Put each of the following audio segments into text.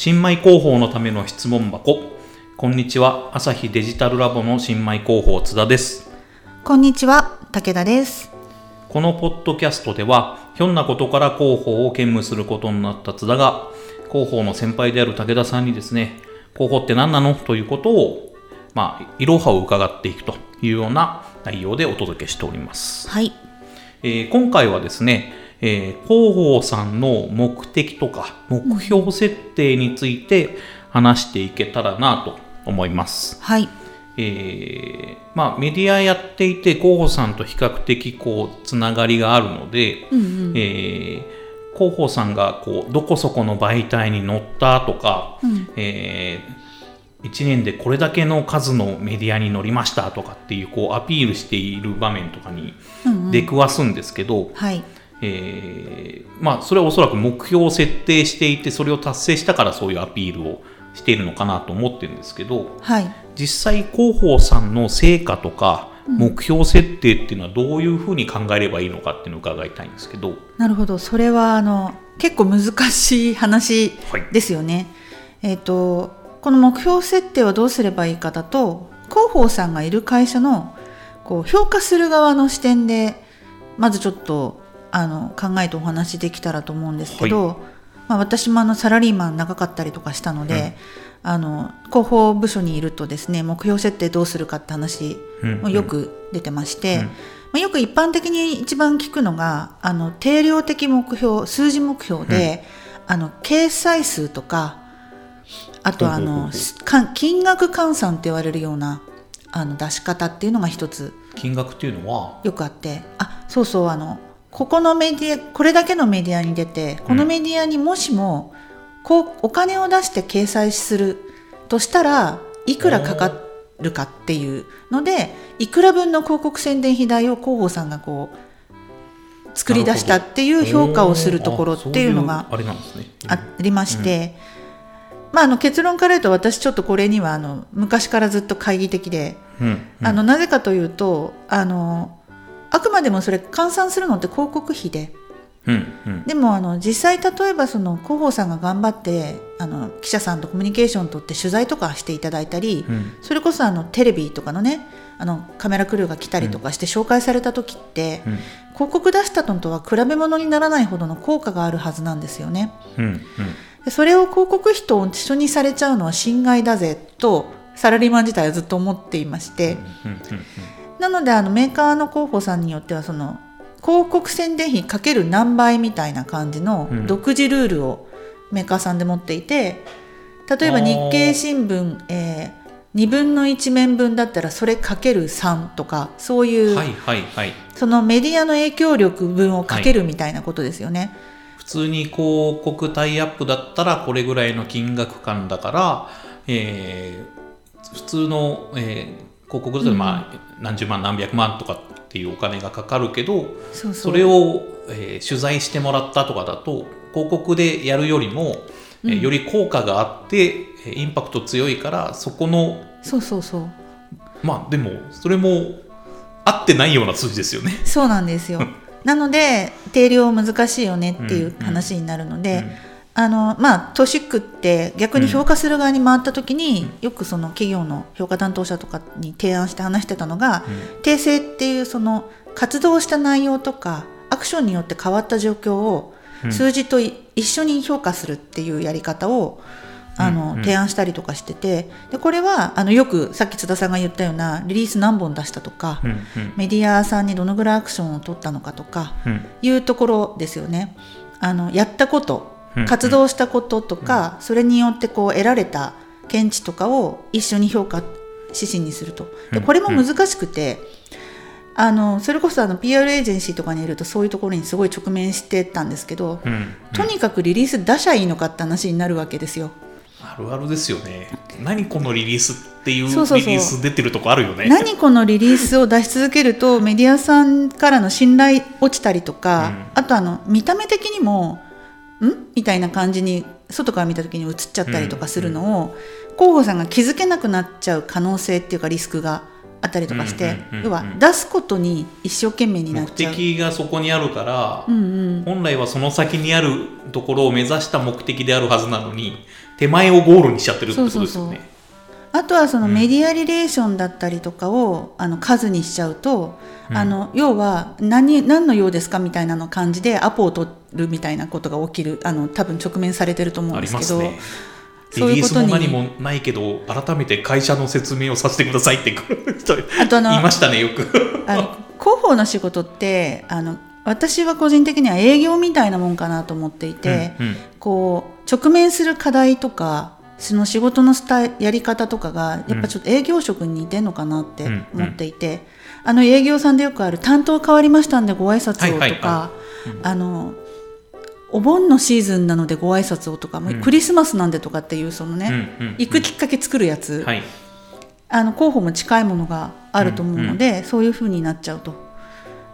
新米広報のための質問箱。こんにちは。朝日デジタルラボの新米広報津田です。こんにちは。武田です。このポッドキャストではひょんなことから広報を兼務することになった津田が広報の先輩である武田さんにですね広報って何なの？ということをまあいろはを伺っていくというような内容でお届けしております。はい。えー今回はですね、えー広報さんの目的とか目標設定について話していけたらなと思います。はい。えーまあ、メディアやっていて広報さんと比較的こうつながりがあるので、うんうん。えー広報さんがこうどこそこの媒体に載ったとか、うん。え1年でこれだけの数のメディアに載りましたとかっていうこうアピールしている場面とかにうんうん。出くわすんですけど、はいえーまあそれはおそらく目標を設定していてそれを達成したからそういうアピールをしているのかなと思ってるんですけどはい。実際広報さんの成果とか目標設定っていうのはどういうふうに考えればいいのかっていうのを伺いたいんですけど、なるほど。それはあの結構難しい話はい。ですよね。えっ、とこの目標設定はどうすればいいかだと広報さんがいる会社のこう評価する側の視点でまずちょっとあの考えてお話できたらと思うんですけど、まあ、私もあのサラリーマン長かったりとかしたので、あの広報部署にいるとですね目標設定どうするかって話うん。もよく出てまして、うん。まあ、よく一般的に一番聞くのがあの定量的目標数字目標で、あの掲載数とかあとはあの金額換算って言われるようなあの出し方っていうのが一つ。金額っていうのは？よくあって。あそうそうあのここのメディアこれだけのメディアに出てこのメディアにもしも、こうお金を出して掲載するとしたらいくらかかるかっていうのでいくら分の広告宣伝費代を広報さんがこう作り出したっていう評価をするところっていうのがありまして、まあ、あの結論から言うと私ちょっとこれにはあの昔からずっと懐疑的で。あのなぜかというとあのあくまでもそれ換算するのって広告費で。うんうん。でもあの実際例えばその広報さんが頑張ってあの記者さんとコミュニケーション取って取材とかしていただいたり、うん。それこそあのテレビとかのねあのカメラクルーが来たりとかして紹介された時って、うん。広告出したのとは比べ物にならないほどの効果があるはずなんですよね。うんうん。でそれを広告費と一緒にされちゃうのは侵害だぜとサラリーマン自体はずっと思っていまして。うんうんなのであのメーカーの広報さんによってはその広告宣伝費かける何倍みたいな感じのうん独自ルールをメーカーさんで持っていて例えば日経新聞、えー、2分の1面分だったらそれかける3とかそういう、はいはいはい。そのメディアの影響力分をかけるみたいなことですよね。普通に広告タイアップだったらこれぐらいの金額感だから、えー普通の、えー広告だとまあ、何十万何百万とかっていうお金がかかるけどそれを、えー取材してもらったとかだと広告でやるよりも、えーより効果があってえーインパクト強いからそこのそうそうそう。まあでもそれも合ってないような数字ですよね。そうなんですよ。なので定量難しいよねっていう話になるので、あのまあ都市区って逆に評価する側に回った時に、よくその企業の評価担当者とかに提案して話してたのが、訂正っていうその活動した内容とかアクションによって変わった状況をうん。数字とい一緒に評価するっていうやり方をあの、うん。うん提案したりとかしててでこれはあのよくさっき津田さんが言ったようなリリース何本出したとか、うんうん。メディアさんにどのぐらいアクションを取ったのかとかうん。いうところですよね。あのやったことうん活動したこととか、それによってこう得られた見地とかを一緒に評価指針にすると。でうんこれも難しくて、あのそれこそあの PR エージェンシーとかにいるとそういうところにすごい直面してたんですけど、うんうんとにかくリリース出しゃいいのかって話になるわけですよ。あるあるですよね。何このリリースっていうリリース出てるとこあるよね。何このリリースを出し続けるとメディアさんからの信頼落ちたりとか、あとあの見た目的にもん？みたいな感じに外から見た時に映っちゃったりとかするのを、広報さんが気づけなくなっちゃう可能性っていうかリスクがあったりとかして、うんうんうんうん要は出すことに一生懸命にな目っちゃう。的がそこにあるから、うんうん、本来はその先にあるところを目指した目的であるはずなのに手前をゴールにしちゃってるってことですよね。あとはそのメディアリレーションだったりとかを、あの数にしちゃうと、うん。あの要は何何の用ですかみたいなの感じでアポを取るみたいなことが起きるあの多分直面されてると思うんですけどすね。そういうことにリースも何もないけど改めて会社の説明をさせてくださいって来る人あとあのいましたねよく。広報の仕事ってあの私は個人的には営業みたいなもんかなと思っていて、うんうんこう直面する課題とかその仕事のスタやり方とかがやっぱちょっと営業職に似てんのかなって思っていて、あの営業さんでよくある担当変わりましたんでご挨拶をとか、はいはいはあのお盆のシーズンなのでご挨拶をとか、もううん。クリスマスなんでとかっていうそのね、うんうん行くきっかけ作るやつ、はい。あの候補も近いものがあると思うので、そういうふうになっちゃうと。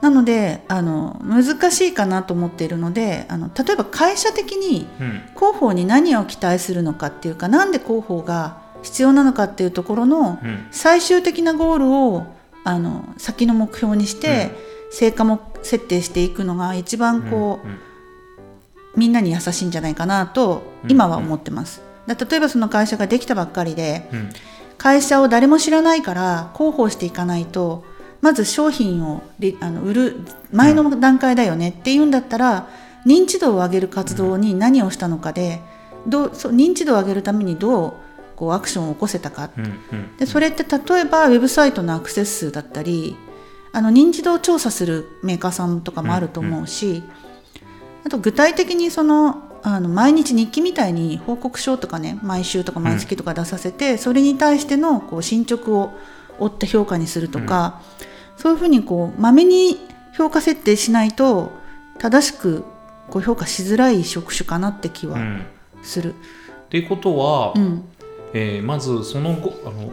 なのであの難しいかなと思っているのであの例えば会社的にうん。広報に何を期待するのかっていうかなんで広報が必要なのかっていうところのうん。最終的なゴールをあの先の目標にして、成果も設定していくのが一番こう、うんみんなに優しいんじゃないかなと今は思ってます。だ例えばその会社ができたばっかりでうん。会社を誰も知らないから広報していかないとまず商品をりあの売る前の段階だよねっていうんだったら、認知度を上げる活動に何をしたのかでどうそう認知度を上げるためにどうこうアクションを起こせたか。うんうん。でそれって例えばウェブサイトのアクセス数だったりあの認知度を調査するメーカーさんとかもあると思うし、あと具体的にそのあの毎日日記みたいに報告書とかね毎週とか毎月とか出させて、それに対してのこう進捗を追って評価にするとか、そういうふうにこうまめに評価設定しないと正しくこう評価しづらい職種かなって気はうん。する。っていうことは、うん。えーまずそのごあの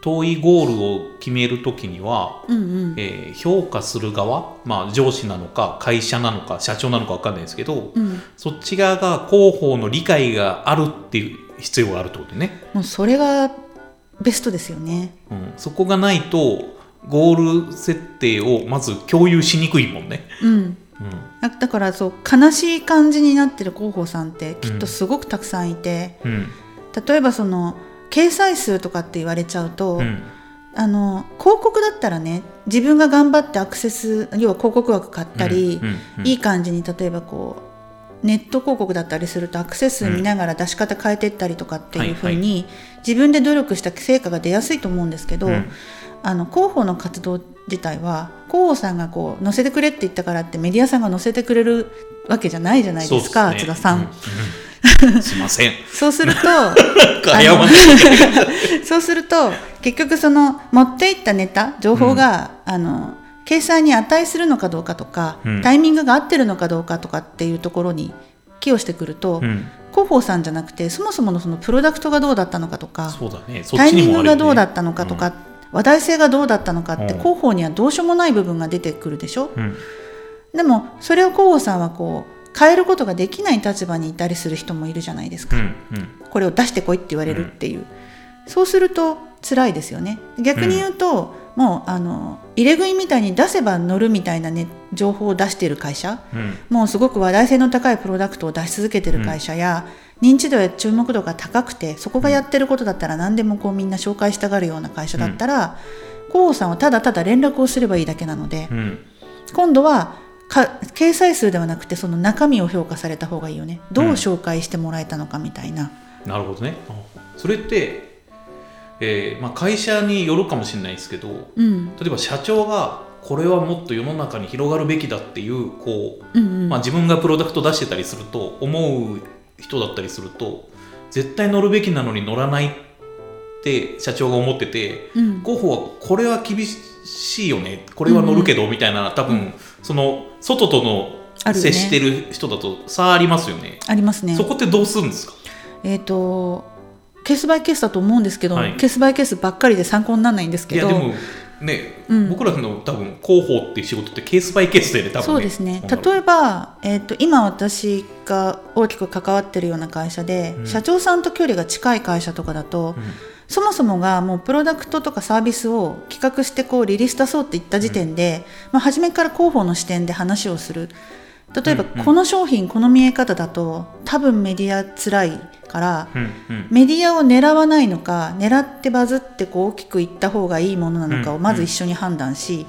遠いゴールを決めるときには、うんうん。えー評価する側、まあ、上司なのか会社なのか社長なのか分かんないですけど、うん、そっち側が広報の理解があるっていう必要があるってことね、もうそれがベストですよね。うん、そこがないとゴール設定をまず共有しにくいもんね、うん。うん。だだからそう悲しい感じになってる広報さんってきっとすごくたくさんいて、うん。例えばその掲載数とかって言われちゃうと、うん。あの広告だったらね自分が頑張ってアクセス要は広告枠買ったり、うんうんいい感じに例えばこうネット広告だったりするとアクセス数見ながら出し方変えていったりとかっていうふうに、自分で努力した成果が出やすいと思うんですけど、うん。あの広報の活動自体は広報さんがこう載せてくれって言ったからってメディアさんが載せてくれるわけじゃないじゃないですかすね。津田さん。うん。うん。すいません。そうすると そうすると結局その持っていったネタ情報が、あの掲載に値するのかどうかとか、うん。タイミングが合ってるのかどうかとかっていうところに寄与してくると、うん。広報さんじゃなくてそもそものそのプロダクトがどうだったのかとかね。そっタイミングがどうだったのかとか、話題性がどうだったのかってうん。広報にはどうしようもない部分が出てくるでしょ、うん。でもそれを広報さんはこう変えることができない立場にいたりする人もいるじゃないですか、うんうん。これを出してこいって言われるっていう、そうすると辛いですよね。逆に言うと、もうあの入れ食いみたいに出せば乗るみたいな、ね、情報を出している会社。うん。もうすごく話題性の高いプロダクトを出し続けている会社や、認知度や注目度が高くてそこがやってることだったら何でもこうみんな紹介したがるような会社だったら、広報さんはただただ連絡をすればいいだけなので、うん。今度はか掲載数ではなくてその中身を評価された方がいいよね。どう紹介してもらえたのかみたいな。なるほどね。それって、えーまあ、会社によるかもしれないですけどうん。例えば社長がこれはもっと世の中に広がるべきだっていうこう、うんうん。まあ、自分がプロダクト出してたりすると思う人だったりすると絶対乗るべきなのに乗らないって社長が思っててうん。広報はこれは厳しいよね。これは乗るけどみたいな多分その外との接してる人だと差ありますよね。ありますね。そこってどうするんですか？えっ、とケースバイケースだと思うんですけど、はい。ケースバイケースばっかりで参考にならないんですけどいやでもね、うん。僕らの多分広報っていう仕事ってケースバイケースでね多分ねそうですね。例えば、えー、と今私が大きく関わってるような会社で、うん。社長さんと距離が近い会社とかだと、そもそもがもうプロダクトとかサービスを企画してこうリリース出そうって言った時点で、まあ、初めから広報の視点で話をする。例えばうんうん。この商品この見え方だと多分メディアつらいからうんうん。メディアを狙わないのか狙ってバズってこう大きくいった方がいいものなのかをうんまず一緒に判断し、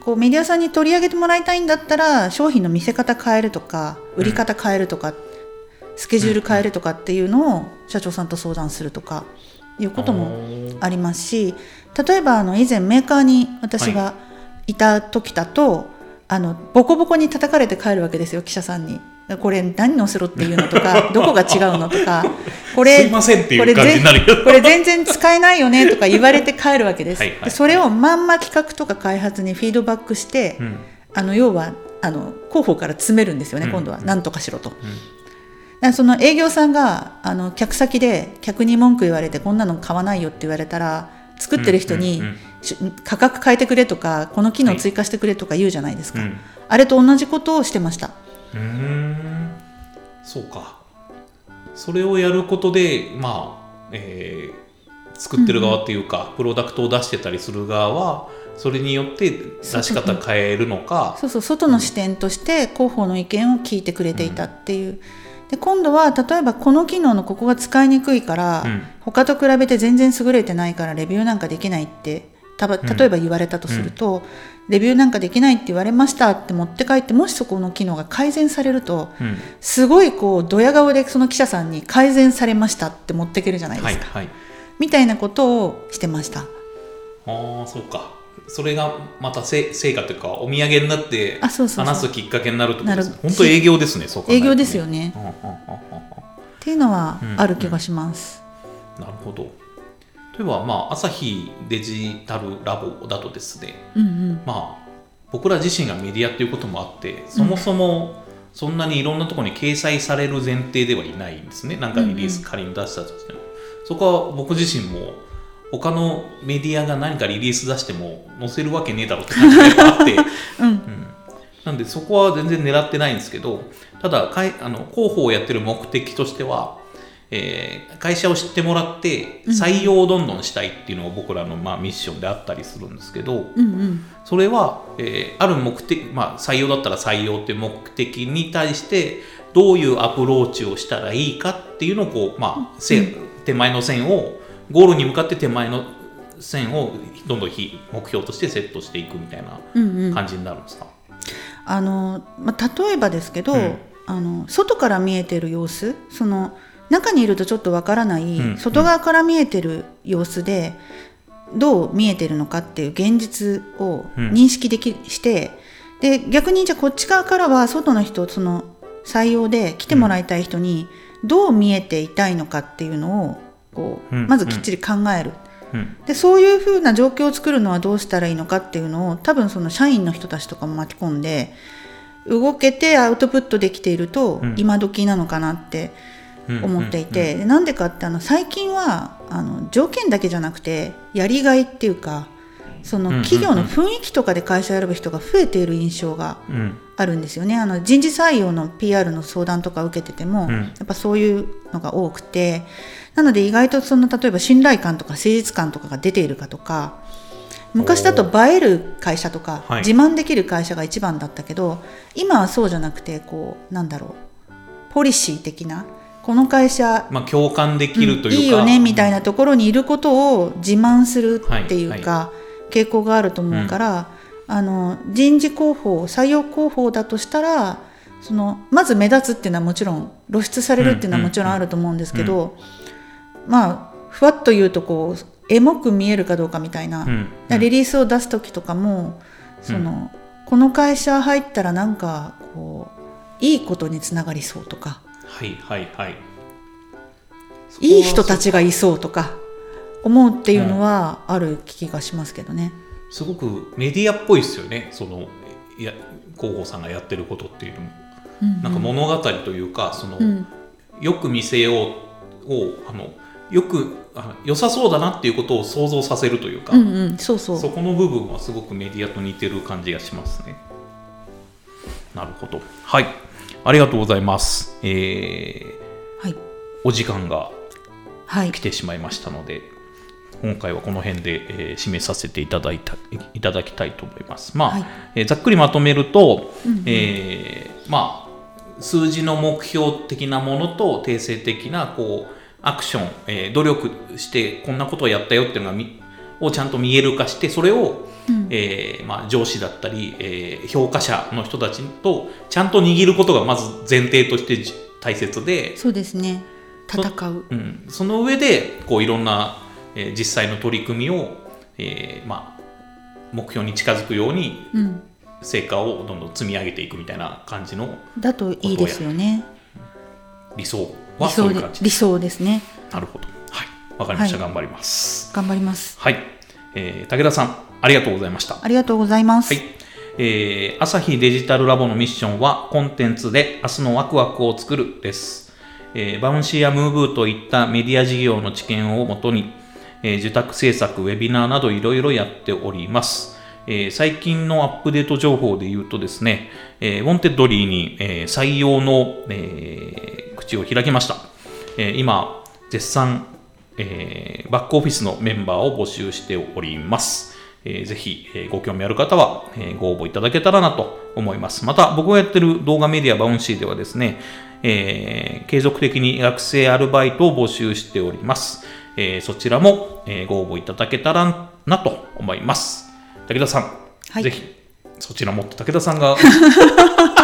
こうメディアさんに取り上げてもらいたいんだったら商品の見せ方変えるとか売り方変えるとか、スケジュール変えるとかっていうのを社長さんと相談するとかいうこともありますし例えばあの以前メーカーに私がい。た時だと、あのボコボコに叩かれて帰るわけですよ記者さんに。これ何のせろっていうのとか どこが違うのとかこれこれこれ全然使えないよねとか言われて帰るわけです。はいそれをまんま企画とか開発にフィードバックして、うん。あの要はあの広報から詰めるんですよね、うん。今度は。何とかしろと。だからその営業さんがあの客先で客に文句言われてこんなの買わないよって言われたら作ってる人に、価格変えてくれとかこの機能追加してくれとか言うじゃないですか、うんあれと同じことをしてました。うーん。そうか。それをやることでまあ、えー作ってる側っていうか、プロダクトを出してたりする側はそれによって出し方変えるのか。そうそう。外の視点として広報の意見を聞いてくれていたっていう、で今度は例えばこの機能のここが使いにくいから、うん。他と比べて全然優れてないからレビューなんかできないってたば例えば言われたとすると、レビューなんかできないって言われましたって持って帰ってもしそこの機能が改善されるとうん。すごいこうドヤ顔でその記者さんに改善されましたって持っていけるじゃないですか、はいはい。みたいなことをしてました。ああそうかそれがまたせ成果というかお土産になって話すきっかけになるってことですね。本当営業ですねそう考えると営業ですよね。うんうんうんうんうん。っていうのはある気がします、なるほど。例えばまあ朝日デジタルラボだとですね。うんうん。まあ僕ら自身がメディアっていうこともあってそもそもそんなにいろんなところに掲載される前提ではいないんですね。なんかリリース仮に出したとしても、そこは僕自身も他のメディアが何かリリース出しても載せるわけねえだろって感じがあって。うん。なんでそこは全然狙ってないんですけどただかいあの広報をやってる目的としては、えー会社を知ってもらって採用をどんどんしたいっていうのが僕らのまあミッションであったりするんですけど、うんうん。それは、えーある目的、まあ、採用だったら採用っていう目的に対してどういうアプローチをしたらいいかっていうのをこう、まあ線手前の線をゴールに向かって手前の線をどんどんひ目標としてセットしていくみたいなうんうん。感じになるんですか、あの、まあ、例えばですけど、うん。あの外から見えてる様子その中にいるとちょっとわからない、うん。外側から見えてる様子でどう見えてるのかっていう現実をうん。認識でき、してで逆にじゃあこっち側からは外の人その採用で来てもらいたい人にどう見えていたいのかっていうのをこう、うんまずきっちり考える。うんでそういうふうな状況を作るのはどうしたらいいのかっていうのを多分その社員の人たちとかも巻き込んで動けてアウトプットできているとうん。今時なのかなってうん思っていて、でなんでかってあの最近はあの条件だけじゃなくてやりがいっていうかそのうん企業の雰囲気とかで会社を選ぶ人が増えている印象があるんですよね。あの人事採用の PR の相談とか受けてても、うん。やっぱそういうのが多くてなので意外とその例えば信頼感とか誠実感とかが出ているかとか昔だと映える会社とか、はい。自慢できる会社が一番だったけど今はそうじゃなくてこうなんだろうポリシー的なこの会社まあ、共感できるというか、いいよねみたいなところにいることを自慢するっていうはいか、傾向があると思うから、あの人事広報採用広報だとしたらそのまず目立つっていうのはもちろん露出されるっていうのはもちろんあると思うんですけど、まあふわっと言うとこうエモく見えるかどうかみたいな、うん。リリースを出す時とかもその、この会社入ったらなんかこういいことにつながりそうとか。はいはいはい。いい人たちがいそうとか思うっていうのはある気がしますけどね。すごくメディアっぽいですよね。そのいや広報さんがやってることっていうのも、うん。なんか物語というかその、うん。よく見せようをあのよくあ良さそうだなっていうことを想像させるというか、うんうん、そうそうそこの部分はすごくメディアと似てる感じがしますね。なるほど。はい。ありがとうございます。えーはいお時間がはい来てしまいましたので、今回はこの辺で、えー締めさせていただいたいただきたいと思います。まあ、はいえーざっくりまとめると、うんうんえーまあ数字の目標的なものと定性的なこうアクション、えー努力してこんなことをやったよっていうのがみをちゃんと見える化してそれを、えーまあ、上司だったり、えー評価者の人たちとちゃんと握ることがまず前提としてじ大切で、そうですね。戦う。うん、その上でこういろんな、えー実際の取り組みを、えーまあ、目標に近づくようにうん。成果をどんどん積み上げていくみたいな感じのだといいですよね。理想理はそう想で理想ですね。なるほど。はい。わかりました、はい。頑張ります。頑張ります。はい、えー武田さんありがとうございました。ありがとうございます、はい。えー、朝日デジタルラボのミッションは、コンテンツで明日のワクワクを作るです。えー bouncy や MOOVOO といったメディア事業の知見をもとに、えー受託制作、ウェビナーなどいろいろやっております。えー最近のアップデート情報で言うとですね、えー Wantedly に、えー採用の、えー口を開きました。えー今、絶賛、えーバックオフィスのメンバーを募集しております。えーぜひ、えーご興味ある方は、えーご応募いただけたらなと思います。また、僕がやってる動画メディアバウンシーではですね、えー継続的に学生アルバイトを募集しております。えーそちらも、えーご応募いただけたらなと思います。武田さん、はいぜひ、そちらもっと武田さんが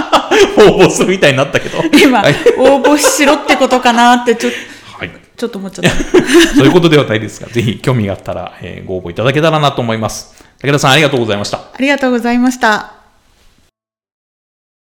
応募するみたいになったけど。今、はい。応募しろってことかなってちょはいちょっと思っちゃった そういうことではないですが、ぜひ興味があったら、えーご応募いただけたらなと思います。武田さん、ありがとうございました。ありがとうございました